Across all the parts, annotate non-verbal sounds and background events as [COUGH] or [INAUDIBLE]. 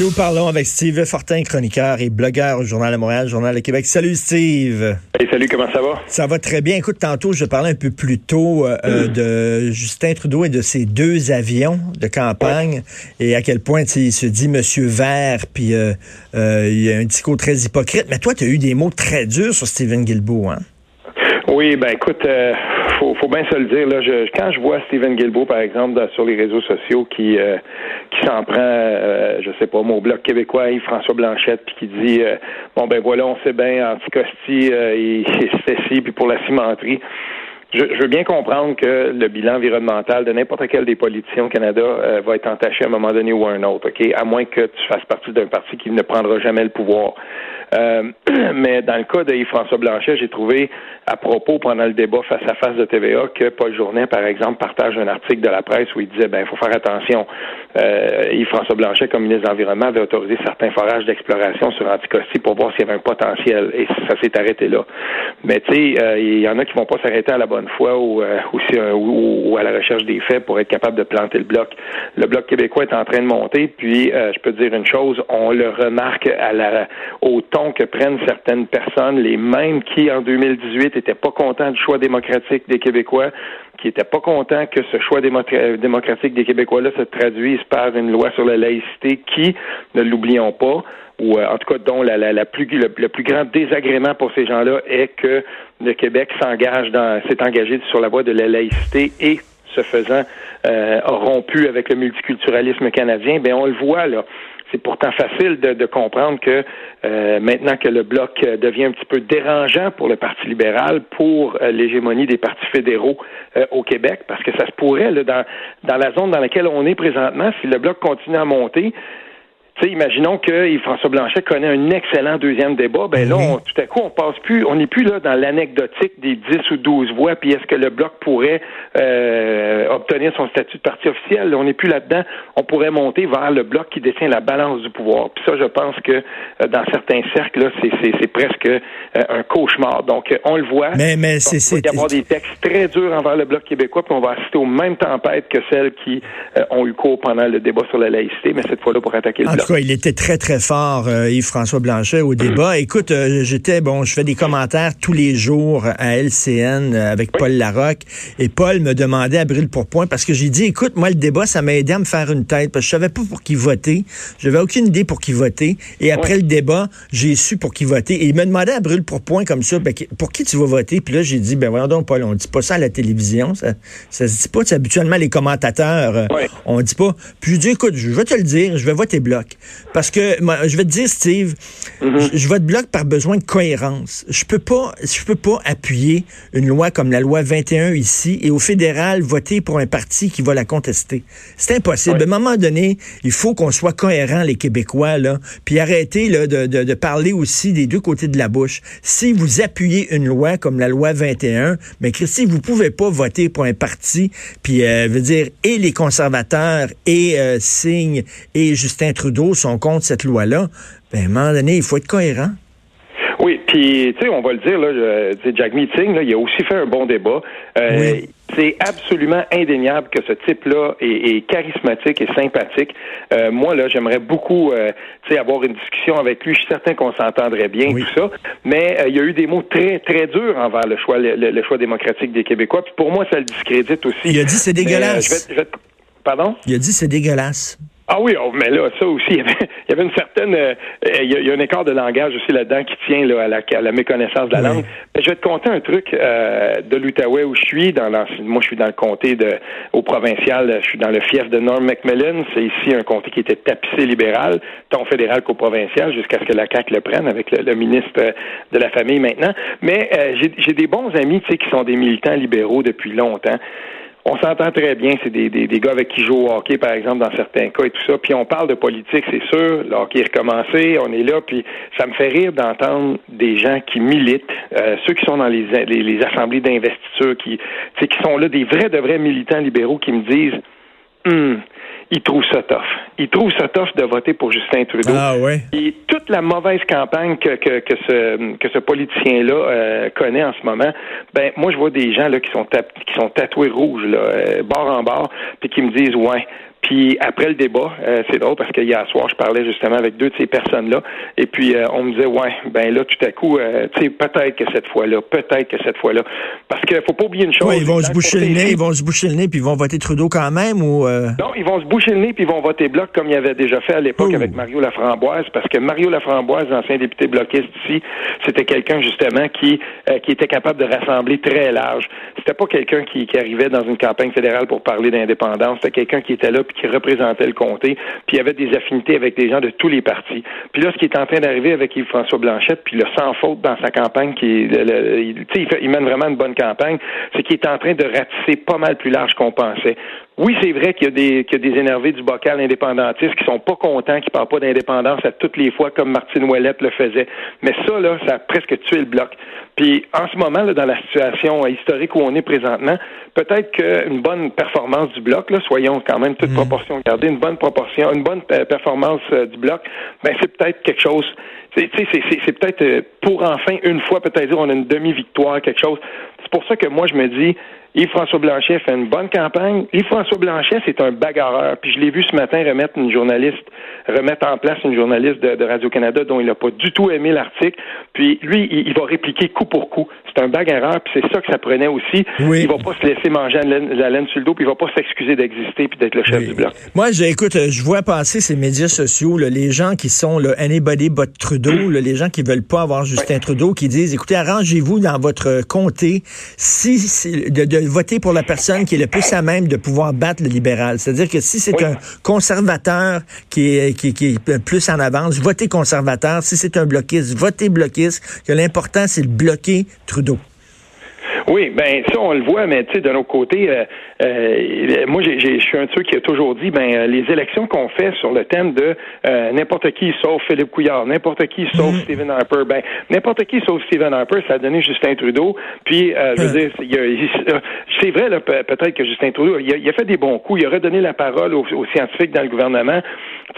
Nous parlons avec Steve Fortin, chroniqueur et blogueur au Journal de Montréal, Journal de Québec. Salut Steve. Hey, salut, comment ça va? Ça va très bien. Écoute, tantôt, je parlais un peu plus tôt euh, euh, de Justin Trudeau et de ses deux avions de campagne et à quel point il se dit Monsieur Vert, puis euh, il y a un discours très hypocrite. Mais toi, tu as eu des mots très durs sur Stephen Guilbeault, hein? Oui, ben écoute, faut, faut bien se le dire. Là, je, quand je vois Stephen Guilbeault, par exemple, sur les réseaux sociaux, qui euh, qui s'en prend, euh, je sais pas, mon bloc québécois, François Blanchette, puis qui dit euh, bon ben voilà, on sait bien, Anticosti, euh, c'est [LAUGHS] ci, puis pour la cimenterie. Je, veux bien comprendre que le bilan environnemental de n'importe quel des politiciens au Canada euh, va être entaché à un moment donné ou à un autre, OK? À moins que tu fasses partie d'un parti qui ne prendra jamais le pouvoir. Euh, [CLEARS THROAT] mais dans le cas de Yves-François Blanchet, j'ai trouvé à propos pendant le débat face à face de TVA que Paul Journet, par exemple, partage un article de la presse où il disait ben il faut faire attention. Euh, Yves-François Blanchet, comme ministre de l'Environnement, avait autorisé certains forages d'exploration sur Anticosti pour voir s'il y avait un potentiel. Et ça s'est arrêté là. Mais tu sais, il y en a qui vont pas s'arrêter à la bonne foi ou, euh, ou, ou, à la recherche des faits pour être capable de planter le bloc. Le bloc québécois est en train de monter, puis je peux dire une chose, on le remarque à la, au ton que prennent certaines personnes, les mêmes qui en 2018 n'étaient pas contents du choix démocratique des Québécois, qui n'étaient pas contents que ce choix démocratique des Québécois-là se traduise par une loi sur la laïcité qui, ne l'oublions pas, ou euh, en tout cas dont la, la, plus, le, plus grand désagrément pour ces gens-là est que le Québec s'engage dans s'est engagé sur la voie de la laïcité et se faisant euh, rompu avec le multiculturalisme canadien, ben on le voit là. C'est pourtant facile de, comprendre que euh, maintenant que le bloc euh, devient un petit peu dérangeant pour le Parti libéral, pour euh, l'hégémonie des partis fédéraux au Québec, parce que ça se pourrait là, dans, dans la zone dans laquelle on est présentement, si le bloc continue à monter, imaginons que François Blanchet connaît un excellent deuxième débat, ben là, tout à coup, on passe plus, on n'est plus là dans l'anecdotique des 10 ou 12 voix, puis est-ce que le bloc pourrait euh, obtenir son statut de parti officiel? on n'est plus là-dedans. On pourrait monter vers le bloc qui détient la balance du pouvoir. Puis ça, je pense que euh, dans certains cercles, là, c'est, presque euh, un cauchemar. Donc, on le voit. Mais, mais c'est, Il va y avoir des textes très durs envers le bloc québécois, puis on va assister aux mêmes tempêtes que celles qui ont eu cours pendant le débat sur la laïcité, mais cette fois-là pour attaquer le bloc il était très, très fort, euh, Yves-François Blanchet, au débat. Écoute, euh, j'étais, bon, je fais des commentaires tous les jours à LCN euh, avec Paul Larocque. Et Paul me demandait à brûle pour point parce que j'ai dit, écoute, moi, le débat, ça m'a aidé à me faire une tête parce que je savais pas pour qui voter. Je n'avais aucune idée pour qui voter. Et après le débat, j'ai su pour qui voter. Et il me demandait à brûle pour point comme ça, ben, pour qui tu vas voter? Puis là, j'ai dit, ben voyons donc, Paul, on dit pas ça à la télévision. Ça, ça se dit pas. Habituellement, les commentateurs, on dit pas. Puis je dis, écoute, je vais te le dire, je vais voter bloc. Parce que je vais te dire, Steve, mm-hmm. je, vote bloc par besoin de cohérence. Je peux pas, je peux pas appuyer une loi comme la loi 21 ici et au fédéral voter pour un parti qui va la contester. C'est impossible. À un moment donné, il faut qu'on soit cohérent, les Québécois, là, puis arrêter là, de, de, de, parler aussi des deux côtés de la bouche. Si vous appuyez une loi comme la loi 21, mais Christy, vous pouvez pas voter pour un parti, puis euh, veut dire et les conservateurs et euh, Signe et Justin Trudeau sont contre cette loi-là, ben, à un moment donné, il faut être cohérent. Oui, puis tu sais, on va le dire là, Jack Meeting, là, il a aussi fait un bon débat. Euh, c'est absolument indéniable que ce type-là est, charismatique et sympathique. Euh, moi là, j'aimerais beaucoup, euh, tu sais, avoir une discussion avec lui. Je suis certain qu'on s'entendrait bien tout ça. Mais il y a eu des mots très très durs envers le choix le, choix démocratique des Québécois. Puis pour moi, ça le discrédite aussi. Il a dit c'est dégueulasse. Pardon? Il a dit c'est dégueulasse. Ah oui, oh, mais là, ça aussi, [LAUGHS] il y avait, une certaine, euh, il, y a, un écart de langage aussi là-dedans qui tient là, à, la, à la méconnaissance de la langue. Mais je vais te conter un truc euh, de l'Outaouais où je suis. Dans moi, je suis dans le comté de, au provincial. Je suis dans le fief de Norm Macmillan. C'est ici un comté qui était tapissé libéral, tant fédéral qu'au provincial, jusqu'à ce que la CAQ le prenne avec le, ministre de la Famille maintenant. Mais euh, j'ai des bons amis, tu sais, qui sont des militants libéraux depuis longtemps on s'entend très bien, c'est des, des, gars avec qui jouent au hockey, par exemple, dans certains cas et tout ça. Puis on parle de politique, c'est sûr. Le hockey est recommencé, on est là, puis ça me fait rire d'entendre des gens qui militent, euh, ceux qui sont dans les, les, assemblées d'investiture, qui, qui sont là, des vrais, de vrais militants libéraux qui me disent hum, il trouve ça tough. Il trouve ça tough de voter pour Justin Trudeau. Ah ouais. Et toute la mauvaise campagne que, que, que ce, que ce politicien-là euh, connaît en ce moment, ben moi je vois des gens là qui sont qui sont tatoués rouges là, euh, bord en bord, puis qui me disent ouais, Puis après le débat, euh, c'est drôle parce que hier soir, je parlais justement avec deux de ces personnes-là, et puis euh, on me disait, ouais, ben là, tout à coup, euh, tu sais, peut-être que cette fois-là, peut-être que cette fois-là, parce qu'il faut pas oublier une chose. Ouais, ils vont se boucher le nez, ils vont se boucher le nez, puis ils vont voter Trudeau quand même, ou Non, ils vont se boucher le nez, puis ils vont voter bloc comme ils avaient déjà fait à l'époque avec Mario Laframboise, parce que Mario Laframboise, ancien député bloquiste ici, c'était quelqu'un justement qui qui était capable de rassembler très large. C'était pas quelqu'un qui, qui arrivait dans une campagne fédérale pour parler d'indépendance, c'était quelqu'un qui était là qui représentait le comté, puis il y avait des affinités avec des gens de tous les partis. Puis là, ce qui est en train d'arriver avec Yves-François Blanchette, puis le sans faute dans sa campagne, qui il, il mène vraiment une bonne campagne, c'est qu'il est en train de ratisser pas mal plus large qu'on pensait. Oui, c'est vrai qu'il y, a des, qu'il y a des énervés du bocal indépendantiste qui sont pas contents, qui parlent pas d'indépendance à toutes les fois comme Martine Ouellette le faisait. Mais ça, là, ça a presque tué le bloc. Puis en ce moment, là, dans la situation historique où on est présentement, peut-être qu'une bonne performance du bloc, là, soyons quand même toute mm. proportion gardée, une bonne proportion, une bonne euh, performance euh, du bloc, ben c'est peut-être quelque chose. C'est, c'est peut-être euh, pour enfin une fois peut-être dire on a une demi-victoire, quelque chose. C'est pour ça que moi je me dis Yves-François Blanchet fait une bonne campagne. Yves-François Blanchet, c'est un bagarreur. Puis je l'ai vu ce matin remettre une journaliste, remettre en place une journaliste de, Radio-Canada dont il n'a pas du tout aimé l'article. Puis lui, il, va répliquer coup pour coup. C'est un bagarreur, puis c'est ça que ça prenait aussi. Oui. Il va pas se laisser manger la laine, sur le dos, puis il va pas s'excuser d'exister puis d'être le chef du bloc. Moi, j'écoute, je vois passer ces médias sociaux, les gens qui sont le anybody but Trudeau, les gens qui veulent pas avoir Justin Trudeau, qui disent, écoutez, arrangez-vous dans votre comté si de voter pour la personne qui est le plus à même de pouvoir battre le libéral. C'est-à-dire que si c'est un conservateur qui est, qui, qui, est plus en avance, votez conservateur. Si c'est un bloquiste, votez bloquiste. Que l'important, c'est de bloquer Trudeau. Oui, ben ça on le voit, mais tu sais de notre côté, euh, euh, moi je suis un de ceux qui a toujours dit, ben euh, les élections qu'on fait sur le thème de n'importe qui sauf Philippe Couillard, n'importe qui sauf mm-hmm. Stephen Harper, ben n'importe qui sauf Stephen Harper, ça a donné Justin Trudeau. Puis je veux dire, c'est vrai peut-être que Justin Trudeau, il a, fait des bons coups, il aurait donné la parole aux, scientifiques dans le gouvernement.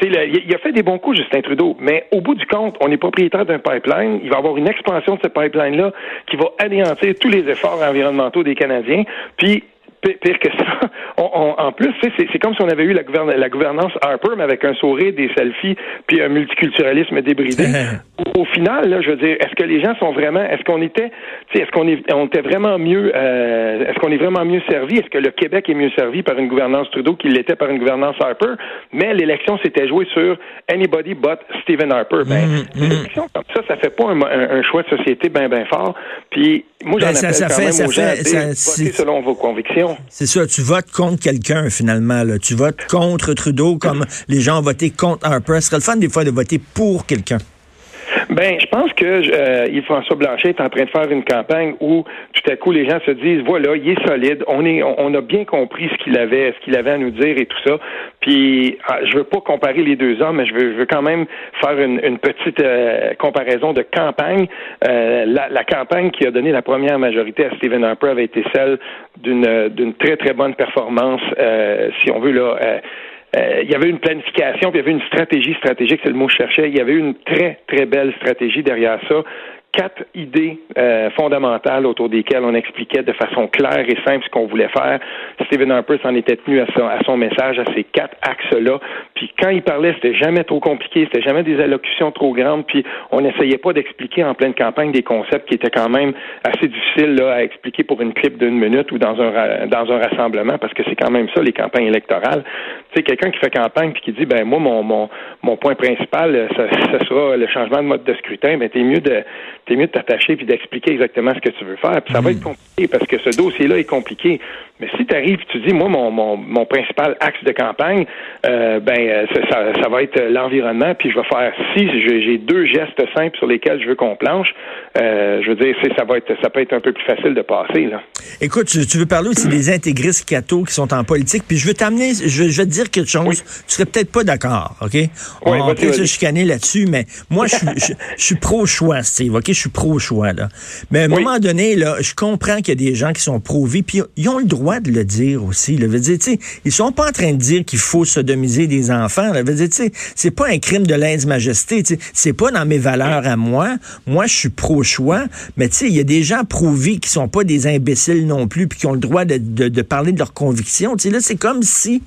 Tu sais, il a fait des bons coups Justin Trudeau, mais au bout du compte, on est propriétaire d'un pipeline, il va y avoir une expansion de ce pipeline là qui va anéantir tous les efforts environnementaux des Canadiens. Puis pire que ça. [LAUGHS] en plus, c'est comme si on avait eu la, la, gouvernance Harper, mais avec un sourire, des selfies, puis un multiculturalisme débridé. [LAUGHS] Au final, là, je veux dire, est-ce que les gens sont vraiment, est-ce qu'on était, est-ce qu'on est, on était vraiment mieux, euh, est-ce qu'on est vraiment mieux servi? Est-ce que le Québec est mieux servi par une gouvernance Trudeau qu'il l'était par une gouvernance Harper? Mais l'élection s'était jouée sur anybody but Stephen Harper. Ben, mm, mm. comme ça, ça fait pas un, choix de société bien, bien fort. Puis, moi, j'en ben, appelle ça, quand fait, même aux gens selon vos convictions. C'est ça, tu votes contre quelqu'un, finalement. Là. Tu votes contre Trudeau, comme les gens ont voté contre Harper. Ce serait le fun, des fois, de voter pour quelqu'un. Ben, je pense que euh, Yves-François Blanchet est en train de faire une campagne où tout à coup les gens se disent voilà, il est solide, on est, on, a bien compris ce qu'il avait, ce qu'il avait à nous dire et tout ça. Puis, ah, je veux pas comparer les deux hommes, mais je veux, veux quand même faire une, une petite euh, comparaison de campagne. Euh, la, la, campagne qui a donné la première majorité à Stephen Harper avait été celle d'une d'une très très bonne performance, euh, si on veut là euh, il y avait une planification, puis il y avait une stratégie stratégique, c'est le mot que je cherchais. Il y avait une très, très belle stratégie derrière ça quatre idées euh, fondamentales autour desquelles on expliquait de façon claire et simple ce qu'on voulait faire. Stephen Harper s'en était tenu à son, à son message, à ces quatre axes-là. Puis quand il parlait, c'était jamais trop compliqué, c'était jamais des allocutions trop grandes, puis on n'essayait pas d'expliquer en pleine campagne des concepts qui étaient quand même assez difficiles là, à expliquer pour une clip d'une minute ou dans un dans un rassemblement, parce que c'est quand même ça, les campagnes électorales. Tu sais, quelqu'un qui fait campagne puis qui dit ben moi, mon, mon, mon point principal, ça, ça sera le changement de mode de scrutin, ben t'es mieux de t'es mieux de t'attacher puis d'expliquer exactement ce que tu veux faire. Puis ça va hmm. être compliqué parce que ce dossier-là est compliqué. Mais si tu arrives tu dis, moi, mon, mon, mon principal axe de campagne, euh, ben euh, ça, ça, va être l'environnement, puis je vais faire si j'ai deux gestes simples sur lesquels je veux qu'on planche, euh, je veux dire, ça va être ça peut être un peu plus facile de passer. Là. Écoute, tu, veux parler aussi des intégristes cathos qui sont en politique, puis je veux t'amener, je, je, vais te dire quelque chose, tu serais peut-être pas d'accord, OK? On, peut se chicaner là-dessus, mais moi, je, je, je suis pro-choix, Steve, OK? Je suis pro-choix, là. Mais à un moment donné, là, je comprends qu'il y a des gens qui sont pro-vie, puis ils ont le droit de le dire aussi. Là. Veut dire, ils sont pas en train de dire qu'il faut sodomiser des enfants. C'est pas un crime de lèse-majesté. C'est pas dans mes valeurs à moi. Moi, je suis pro-choix, mais il y a des gens pro-vie qui sont pas des imbéciles non plus, puis qui ont le droit de, parler de leurs convictions. Là, c'est comme si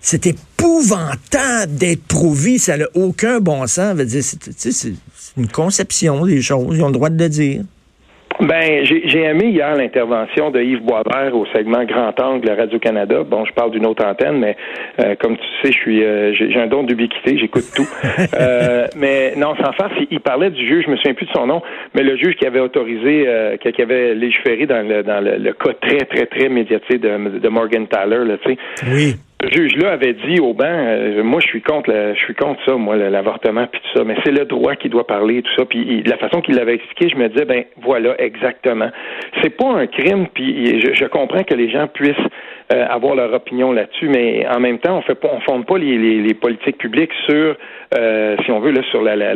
c'est épouvantable d'être pro-vie, ça n'a aucun bon sens. C'est une conception des choses, ils ont le droit de le dire. Ben, j'ai aimé hier l'intervention de Yves Boisvert au segment Grand Angle Radio-Canada. Bon, je parle d'une autre antenne, mais euh, comme tu sais, je suis euh, j'ai un don d'ubiquité, j'écoute tout. [LAUGHS] euh, mais non, sans face, il, parlait du juge, je me souviens plus de son nom, mais le juge qui avait autorisé, euh, qui, avait légiféré dans le dans le, cas très, très, très médiatique de, de Morgan Tyler, là, tu sais. Oui le juge-là avait dit au banc, euh, moi je suis contre, je suis contre ça, moi l'avortement puis tout ça, mais c'est le droit qui doit parler tout ça. Puis la façon qu'il l'avait expliqué, je me disais ben voilà exactement. C'est pas un crime, puis je, comprends que les gens puissent euh, avoir leur opinion là-dessus, mais en même temps on fait pas, on fonde pas les, les, politiques publiques sur, euh, si on veut là, sur la, la,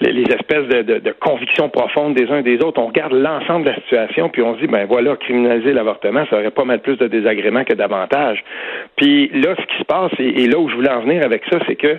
les espèces de, de, de, convictions profondes des uns et des autres. On regarde l'ensemble de la situation, puis on se dit ben voilà criminaliser l'avortement, ça aurait pas mal plus de désagréments que d'avantages. Puis là, ce qui se passe, et, là où je voulais en venir avec ça, c'est que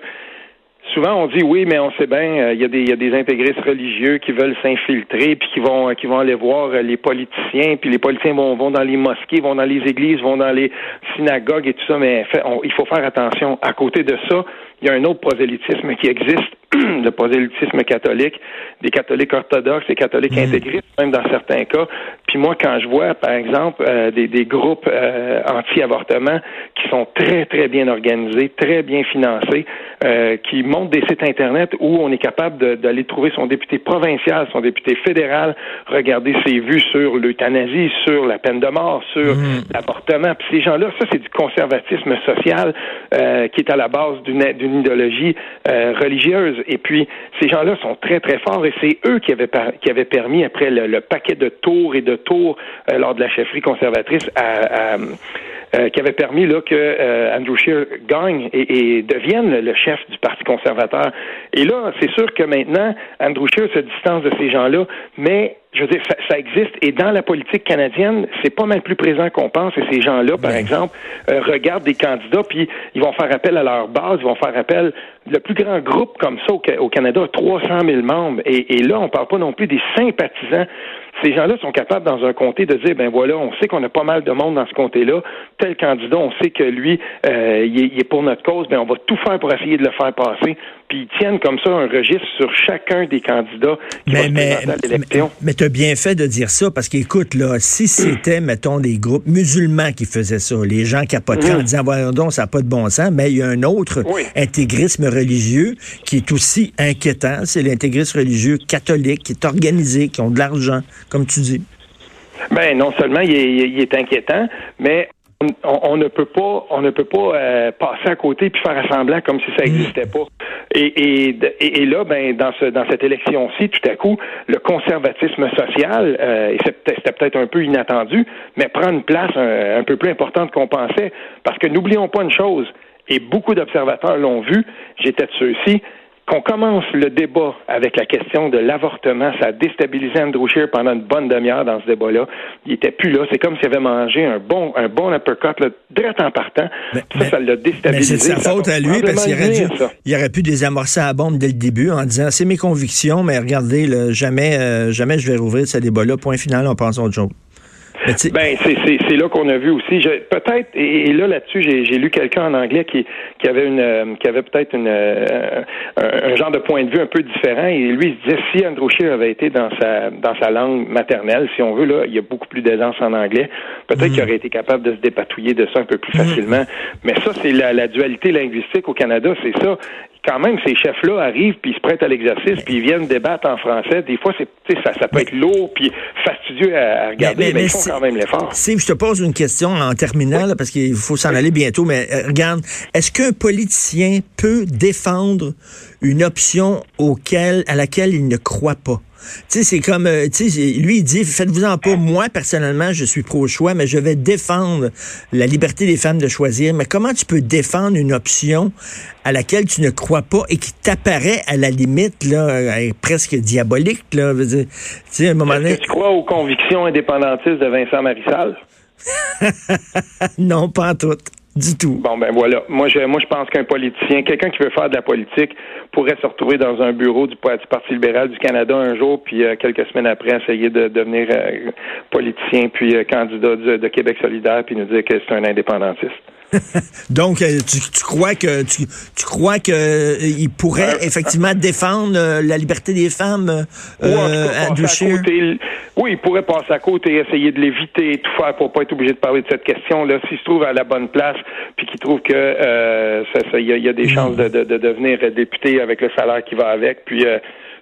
souvent on dit oui, mais on sait bien, euh, il y, a des, y a des intégristes religieux qui veulent s'infiltrer, puis qui vont, qui vont aller voir euh, les politiciens, puis les politiciens vont, vont dans les mosquées, vont dans les églises, vont dans les synagogues et tout ça, mais il faut faire attention. À côté de ça, il y a un autre prosélytisme qui existe, [CLEARS THROAT] le prosélytisme catholique, des catholiques orthodoxes, des catholiques mmh. intégristes, même dans certains cas. Puis moi, quand je vois, par exemple, euh, des, des, groupes euh, anti-avortement qui sont très, très bien organisés, très bien financés, euh, qui montent des sites Internet où on est capable d'aller trouver son député provincial, son député fédéral, regarder ses vues sur l'euthanasie, sur la peine de mort, sur mmh. l'avortement. Puis ces gens-là, ça, c'est du conservatisme social qui est à la base d'une d'une idéologie euh, religieuse. Et puis, ces gens-là sont très, très forts et c'est eux qui avaient, qui avaient permis, après le, paquet de tours et de tours euh, lors de la chefferie conservatrice, à, euh, qui avait permis là, que Andrew Scheer gagne et, devienne le chef du Parti conservateur. Et là, c'est sûr que maintenant, Andrew Scheer se distance de ces gens-là, mais je veux dire, ça, existe. Et dans la politique canadienne, c'est pas mal plus présent qu'on pense. Et ces gens-là, par exemple, euh, regardent des candidats, puis ils vont faire appel à leur base, ils vont faire appel. Le plus grand groupe comme ça au, Canada a 300 000 membres. Et, et là, on parle pas non plus des sympathisants ces gens-là sont capables dans un comté de dire ben voilà, on sait qu'on a pas mal de monde dans ce comté-là, tel candidat, on sait que lui, euh, il, est, pour notre cause, ben on va tout faire pour essayer de le faire passer. Puis ils tiennent comme ça un registre sur chacun des candidats qui mais, mais, à l'élection. Mais, tu as bien fait de dire ça parce qu'écoute, là, si c'était, mettons, des groupes musulmans qui faisaient ça, les gens capoteraient en mm. disant voyons donc, ça n'a pas de bon sens, mais il y a un autre intégrisme religieux qui est aussi inquiétant, c'est l'intégrisme religieux catholique qui est organisé, qui ont de l'argent, comme tu dis. Ben non seulement il est, inquiétant, mais on, ne peut pas, on ne peut pas euh, passer à côté puis faire semblant comme si ça n'existait pas. Et, et, là, ben dans ce dans cette élection-ci, tout à coup, le conservatisme social, euh, et c'était peut-être un peu inattendu, mais prend une place un, un peu plus importante qu'on pensait, parce que n'oublions pas une chose, et beaucoup d'observateurs l'ont vu, j'étais de ceux-ci, qu'on commence le débat avec la question de l'avortement, ça a déstabilisé Andrew Scheer pendant une bonne demi-heure dans ce débat-là. Il était plus là. C'est comme s'il avait mangé un bon, un bon uppercut, là, direct en partant. ça, ça l'a déstabilisé. Mais c'est sa faute à lui, parce qu'il aurait, il aurait pu désamorcer la bombe dès le début en disant, c'est mes convictions, mais regardez, jamais, euh, jamais je vais rouvrir ce débat-là. Point final, on pense à autre chose. Ben, c'est là qu'on a vu aussi. Peut-être, et, là, là-dessus, j'ai lu quelqu'un en anglais qui, qui avait une euh, qui avait peut-être une euh, un, genre de point de vue un peu différent. Et lui, il se disait si Andrew Scheer avait été dans sa dans sa langue maternelle, si on veut, là, il y a beaucoup plus d'aisance en anglais. Peut-être qu'il mm. aurait été capable de se dépatouiller de ça un peu plus mm. facilement. Mais ça, c'est la, la dualité linguistique au Canada, c'est ça quand même, ces chefs-là arrivent, puis ils se prêtent à l'exercice, puis ils viennent débattre en français. Des fois, c'est, ça, ça peut être lourd, puis fastidieux à, regarder, mais, ils font quand même l'effort. Si je te pose une question en terminant, parce qu'il faut s'en aller bientôt, mais euh, regarde, est-ce qu'un politicien peut défendre une option auquel, à laquelle il ne croit pas? Tu sais, c'est comme, euh, tu sais, lui, il dit, faites-vous-en pas. Moi, personnellement, je suis pro-choix, mais je vais défendre la liberté des femmes de choisir. Mais comment tu peux défendre une option à laquelle tu ne crois pas et qui t'apparaît à la limite, là, euh, presque diabolique, là? Tu sais, à un moment donné... tu crois aux convictions indépendantistes de Vincent Marissal? [LAUGHS] non, pas en tout du tout. Bon, ben voilà. Moi, je, moi, je pense qu'un politicien, quelqu'un qui veut faire de la politique, pourrait se retrouver dans un bureau du, Parti libéral du Canada un jour, puis euh, quelques semaines après, essayer de devenir euh, politicien, puis euh, candidat de, de Québec solidaire, puis nous dire que c'est un indépendantiste. [LAUGHS] Donc, euh, tu, crois que tu, crois que euh, il pourrait effectivement défendre euh, la liberté des femmes à Oui, il pourrait passer à côté, essayer de l'éviter, tout faire pour pas être obligé de parler de cette question-là. S'il se trouve à la bonne place, puis qu'il trouve que il y, a des mm. chances de, de, devenir député avec le salaire qui va avec, puis tu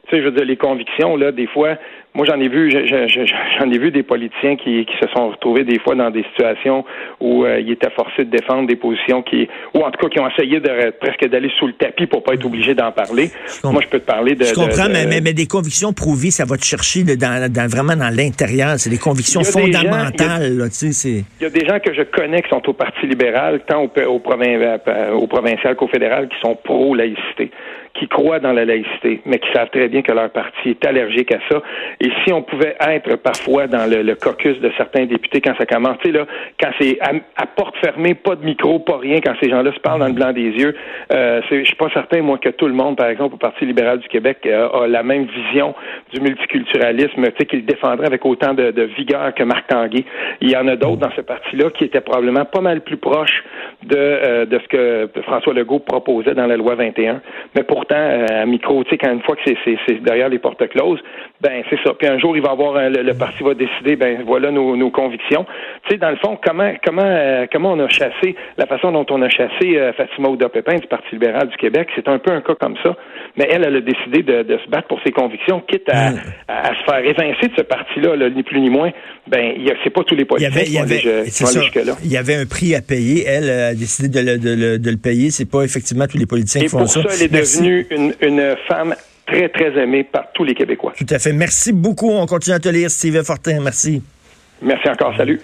sais, je veux dire, les convictions, là, des fois, moi, j'en ai vu, j'en ai vu des politiciens qui, qui, se sont retrouvés des fois dans des situations où euh, ils étaient forcés de défendre des positions qui, ou en tout cas, qui ont essayé de presque d'aller sous le tapis pour pas être obligés d'en parler. Moi, je peux te parler de. Je comprends, mais, mais, des convictions prouvées, ça va te chercher dans, dans, vraiment dans l'intérieur. C'est des convictions fondamentales. tu sais, il y a des gens que je connais qui sont au Parti libéral, tant au, au, euh, au provincial qu'au fédéral, qui sont pro-laïcité qui croient dans la laïcité, mais qui savent très bien que leur parti est allergique à ça. Et si on pouvait être parfois dans le, caucus de certains députés quand ça commence, tu sais, là, quand c'est à, porte fermée, pas de micro, pas rien, quand ces gens-là se parlent dans le blanc des yeux, euh, je suis pas certain, moi, que tout le monde, par exemple, au Parti libéral du Québec, euh, a la même vision du multiculturalisme, tu sais, qu'il défendrait avec autant de, vigueur que Marc Tanguay. Il y en a d'autres dans ce parti-là qui étaient probablement pas mal plus proches de, euh, de ce que François Legault proposait dans la loi 21. Mais pour pourtant, euh, à micro, tu sais, quand une fois que c'est derrière les portes closes, ben c'est ça. Puis un jour, il va avoir le, parti va décider, ben voilà nos, convictions. Tu sais, dans le fond, comment comment euh, comment on a chassé la façon dont on a chassé euh, Fatima Ouda Pépin du Parti libéral du Québec, c'est un peu un cas comme ça. Mais elle, elle a décidé de, se battre pour ses convictions, quitte à, mm. se faire évincer de ce parti-là, ni plus ni moins. Ben, c'est pas tous les politiciens qui vont là Il y avait un prix à payer. Elle a décidé de le, de le, payer. C'est pas effectivement tous les politiciens qui font ça. ça elle est devenue une, femme très, très aimée par tous les Québécois. Tout à fait. Merci beaucoup. On continue à te lire, Steve Fortin. Merci. Merci encore. Salut.